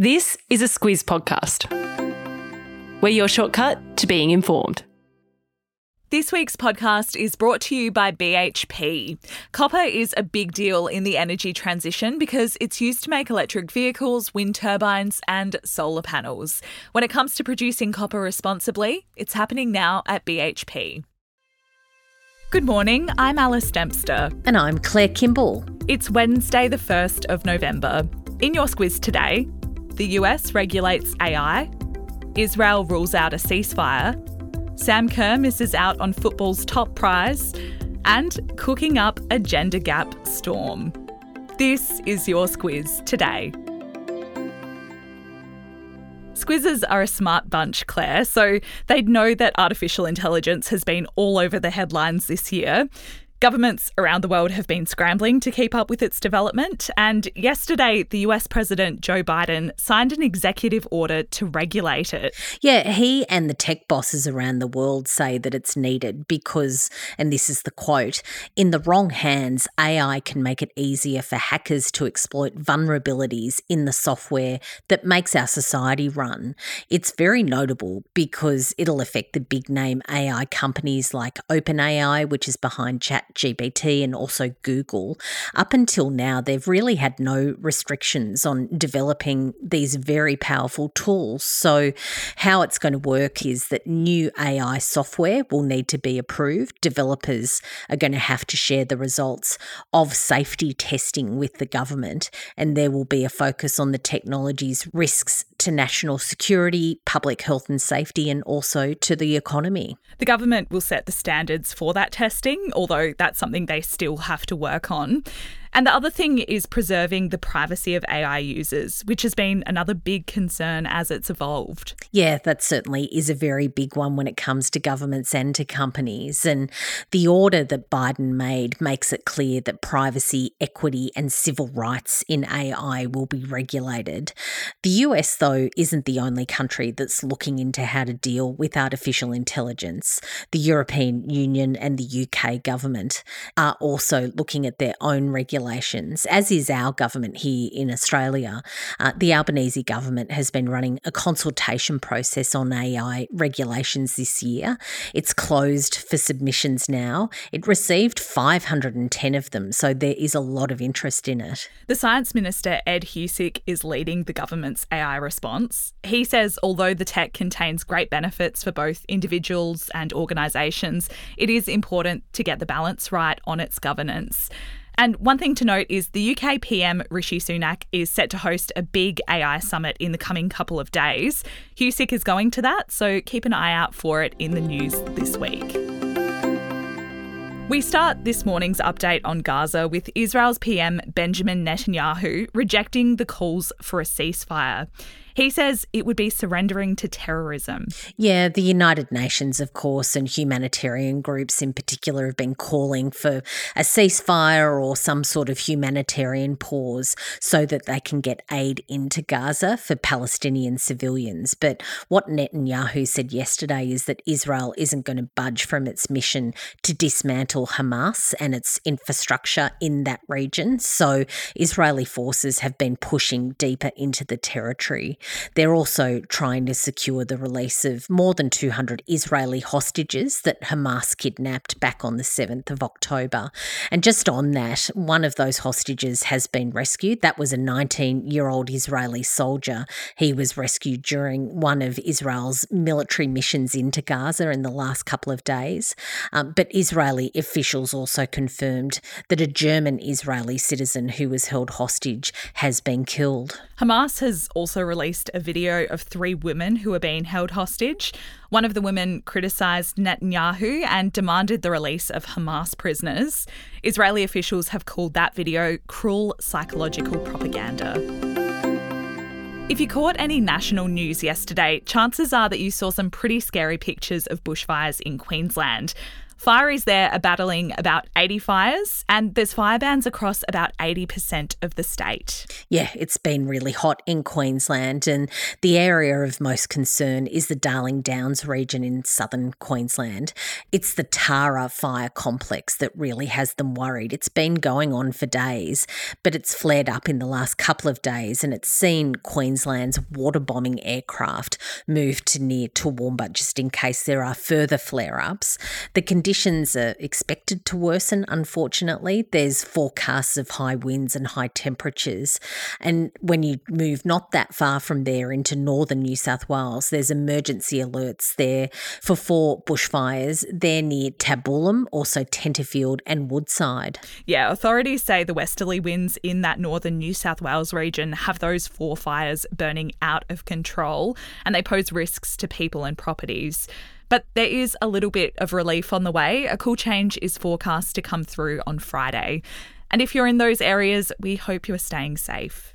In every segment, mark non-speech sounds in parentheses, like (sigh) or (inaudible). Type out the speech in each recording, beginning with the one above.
This is a Squiz podcast. We're your shortcut to being informed. This week's podcast is brought to you by BHP. Copper is a big deal in the energy transition because it's used to make electric vehicles, wind turbines, and solar panels. When it comes to producing copper responsibly, it's happening now at BHP. Good morning, I'm Alice Dempster. And I'm Claire Kimball. It's Wednesday, the 1st of November. In your Squiz today, the US regulates AI, Israel rules out a ceasefire, Sam Kerr misses out on football's top prize, and cooking up a gender gap storm. This is your Squiz today. Squizzes are a smart bunch, Claire, so they'd know that artificial intelligence has been all over the headlines this year. Governments around the world have been scrambling to keep up with its development, and yesterday, the US President Joe Biden signed an executive order to regulate it. Yeah, he and the tech bosses around the world say that it's needed because, and this is the quote, in the wrong hands, AI can make it easier for hackers to exploit vulnerabilities in the software that makes our society run. It's very notable because it'll affect the big name AI companies like OpenAI, which is behind Chat GPT and also Google, up until now, they've really had no restrictions on developing these very powerful tools. So, how it's going to work is that new AI software will need to be approved. Developers are going to have to share the results of safety testing with the government, and there will be a focus on the technology's risks to national security, public health and safety, and also to the economy. The government will set the standards for that testing, although that's something they still have to work on. And the other thing is preserving the privacy of AI users, which has been another big concern as it's evolved. Yeah, that certainly is a very big one when it comes to governments and to companies. And the order that Biden made makes it clear that privacy, equity, and civil rights in AI will be regulated. The US, though, isn't the only country that's looking into how to deal with artificial intelligence. The European Union and the UK government are also looking at their own regulations regulations, as is our government here in Australia. Uh, the Albanese government has been running a consultation process on AI regulations this year. It's closed for submissions now. It received 510 of them, so there is a lot of interest in it. The Science Minister, Ed Husic, is leading the government's AI response. He says although the tech contains great benefits for both individuals and organisations, it is important to get the balance right on its governance. And one thing to note is the UK PM Rishi Sunak is set to host a big AI summit in the coming couple of days. Husic is going to that, so keep an eye out for it in the news this week. We start this morning's update on Gaza with Israel's PM Benjamin Netanyahu rejecting the calls for a ceasefire. He says it would be surrendering to terrorism. Yeah, the United Nations, of course, and humanitarian groups in particular have been calling for a ceasefire or some sort of humanitarian pause so that they can get aid into Gaza for Palestinian civilians. But what Netanyahu said yesterday is that Israel isn't going to budge from its mission to dismantle Hamas and its infrastructure in that region. So Israeli forces have been pushing deeper into the territory. They're also trying to secure the release of more than 200 Israeli hostages that Hamas kidnapped back on the 7th of October. And just on that, one of those hostages has been rescued. That was a 19 year old Israeli soldier. He was rescued during one of Israel's military missions into Gaza in the last couple of days. Um, but Israeli officials also confirmed that a German Israeli citizen who was held hostage has been killed. Hamas has also released a video of three women who are being held hostage. One of the women criticised Netanyahu and demanded the release of Hamas prisoners. Israeli officials have called that video cruel psychological propaganda. If you caught any national news yesterday, chances are that you saw some pretty scary pictures of bushfires in Queensland. Fireys there are battling about 80 fires, and there's fire bans across about 80% of the state. Yeah, it's been really hot in Queensland, and the area of most concern is the Darling Downs region in southern Queensland. It's the Tara fire complex that really has them worried. It's been going on for days, but it's flared up in the last couple of days, and it's seen Queensland's water bombing aircraft move to near Toowoomba just in case there are further flare ups. The conditions are expected to worsen, unfortunately. There's forecasts of high winds and high temperatures. And when you move not that far from there into northern New South Wales, there's emergency alerts there for four bushfires. They're near Tabulam, also Tenterfield and Woodside. Yeah, authorities say the westerly winds in that northern New South Wales region have those four fires burning out of control and they pose risks to people and properties. But there is a little bit of relief on the way. A cool change is forecast to come through on Friday. And if you're in those areas, we hope you are staying safe.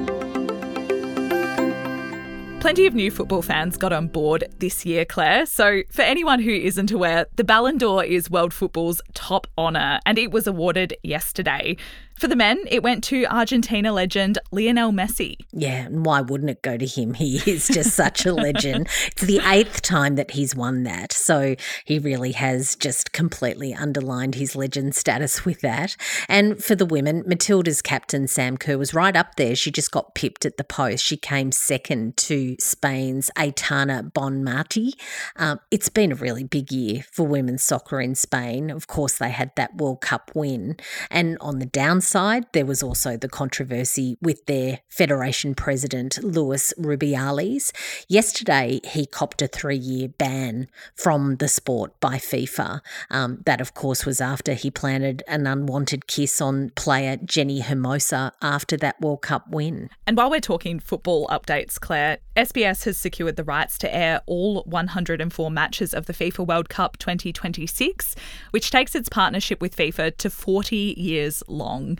Plenty of new football fans got on board this year, Claire. So, for anyone who isn't aware, the Ballon d'Or is world football's top honour, and it was awarded yesterday. For the men, it went to Argentina legend Lionel Messi. Yeah, and why wouldn't it go to him? (laughs) He is just such a legend. It's the eighth time that he's won that. So he really has just completely underlined his legend status with that. And for the women, Matilda's captain, Sam Kerr, was right up there. She just got pipped at the post. She came second to Spain's Aitana Bonmati. Um, it's been a really big year for women's soccer in Spain. Of course, they had that World Cup win. And on the downside, side, there was also the controversy with their Federation president, Luis Rubiales. Yesterday, he copped a three year ban from the sport by FIFA. Um, that, of course, was after he planted an unwanted kiss on player Jenni Hermoso after that World Cup win. And while we're talking football updates, Claire, SBS has secured the rights to air all 104 matches of the FIFA World Cup 2026, which takes its partnership with FIFA to 40 years long.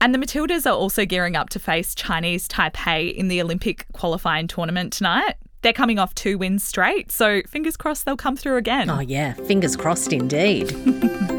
And the Matildas are also gearing up to face Chinese Taipei in the Olympic qualifying tournament tonight. They're coming off two wins straight, so fingers crossed they'll come through again. Oh, yeah, fingers crossed indeed. (laughs)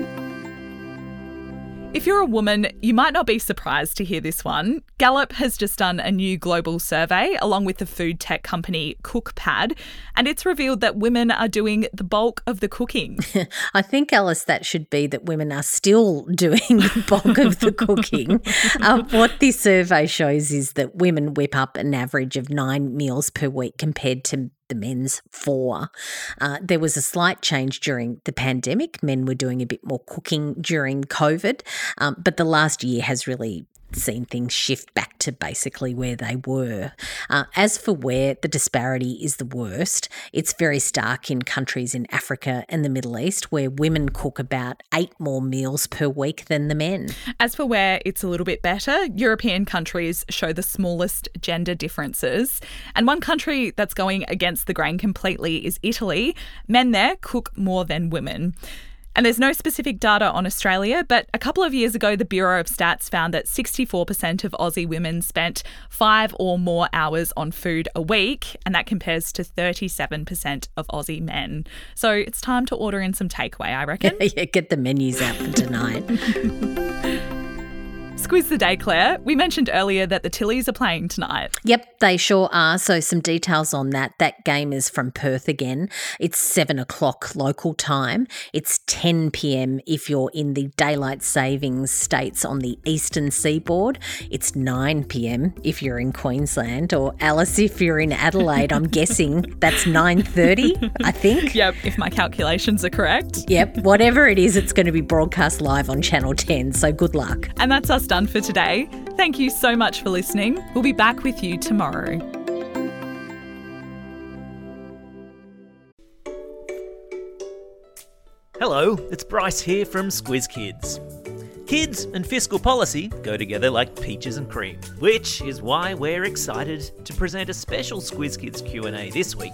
If you're a woman, you might not be surprised to hear this one. Gallup has just done a new global survey along with the food tech company Cookpad, and it's revealed that women are doing the bulk of the cooking. (laughs) I think, Alice, that should be that women are still (laughs) doing the bulk of the cooking. Uh, (laughs) what this survey shows is that women whip up an average of nine meals per week compared to the men's four. Uh, there was a slight change during the pandemic. Men were doing a bit more cooking during COVID, um, but the last year has really seen things shift back to basically where they were. Uh, as for where the disparity is the worst, it's very stark in countries in Africa and the Middle East where women cook about eight more meals per week than the men. As for where it's a little bit better, European countries show the smallest gender differences. And one country that's going against the grain completely is Italy. Men there cook more than women. And there's no specific data on Australia, but a couple of years ago, the Bureau of Stats found that 64% of Aussie women spent five or more hours on food a week, and that compares to 37% of Aussie men. So it's time to order in some takeaway, I reckon. (laughs) yeah, get the menus out for tonight. (laughs) Squiz the day, Claire. We mentioned earlier that the Tillies are playing tonight. Yep, they sure are. So, some details on that. That game is from Perth again. It's seven o'clock local time. It's 10 pm if you're in the daylight savings states on the eastern seaboard. It's 9 pm if you're in Queensland, or Alice if you're in Adelaide. I'm guessing that's 9:30. I think. (laughs) Yep, if my calculations are correct. Yep, whatever it is, it's going to be broadcast live on Channel 10. So good luck. And that's us done for today. Thank you so much for listening. We'll be back with you tomorrow. Hello, it's Bryce here from Squiz Kids. Kids and fiscal policy go together like peaches and cream, which is why we're excited to present a special Squiz Kids Q&A this week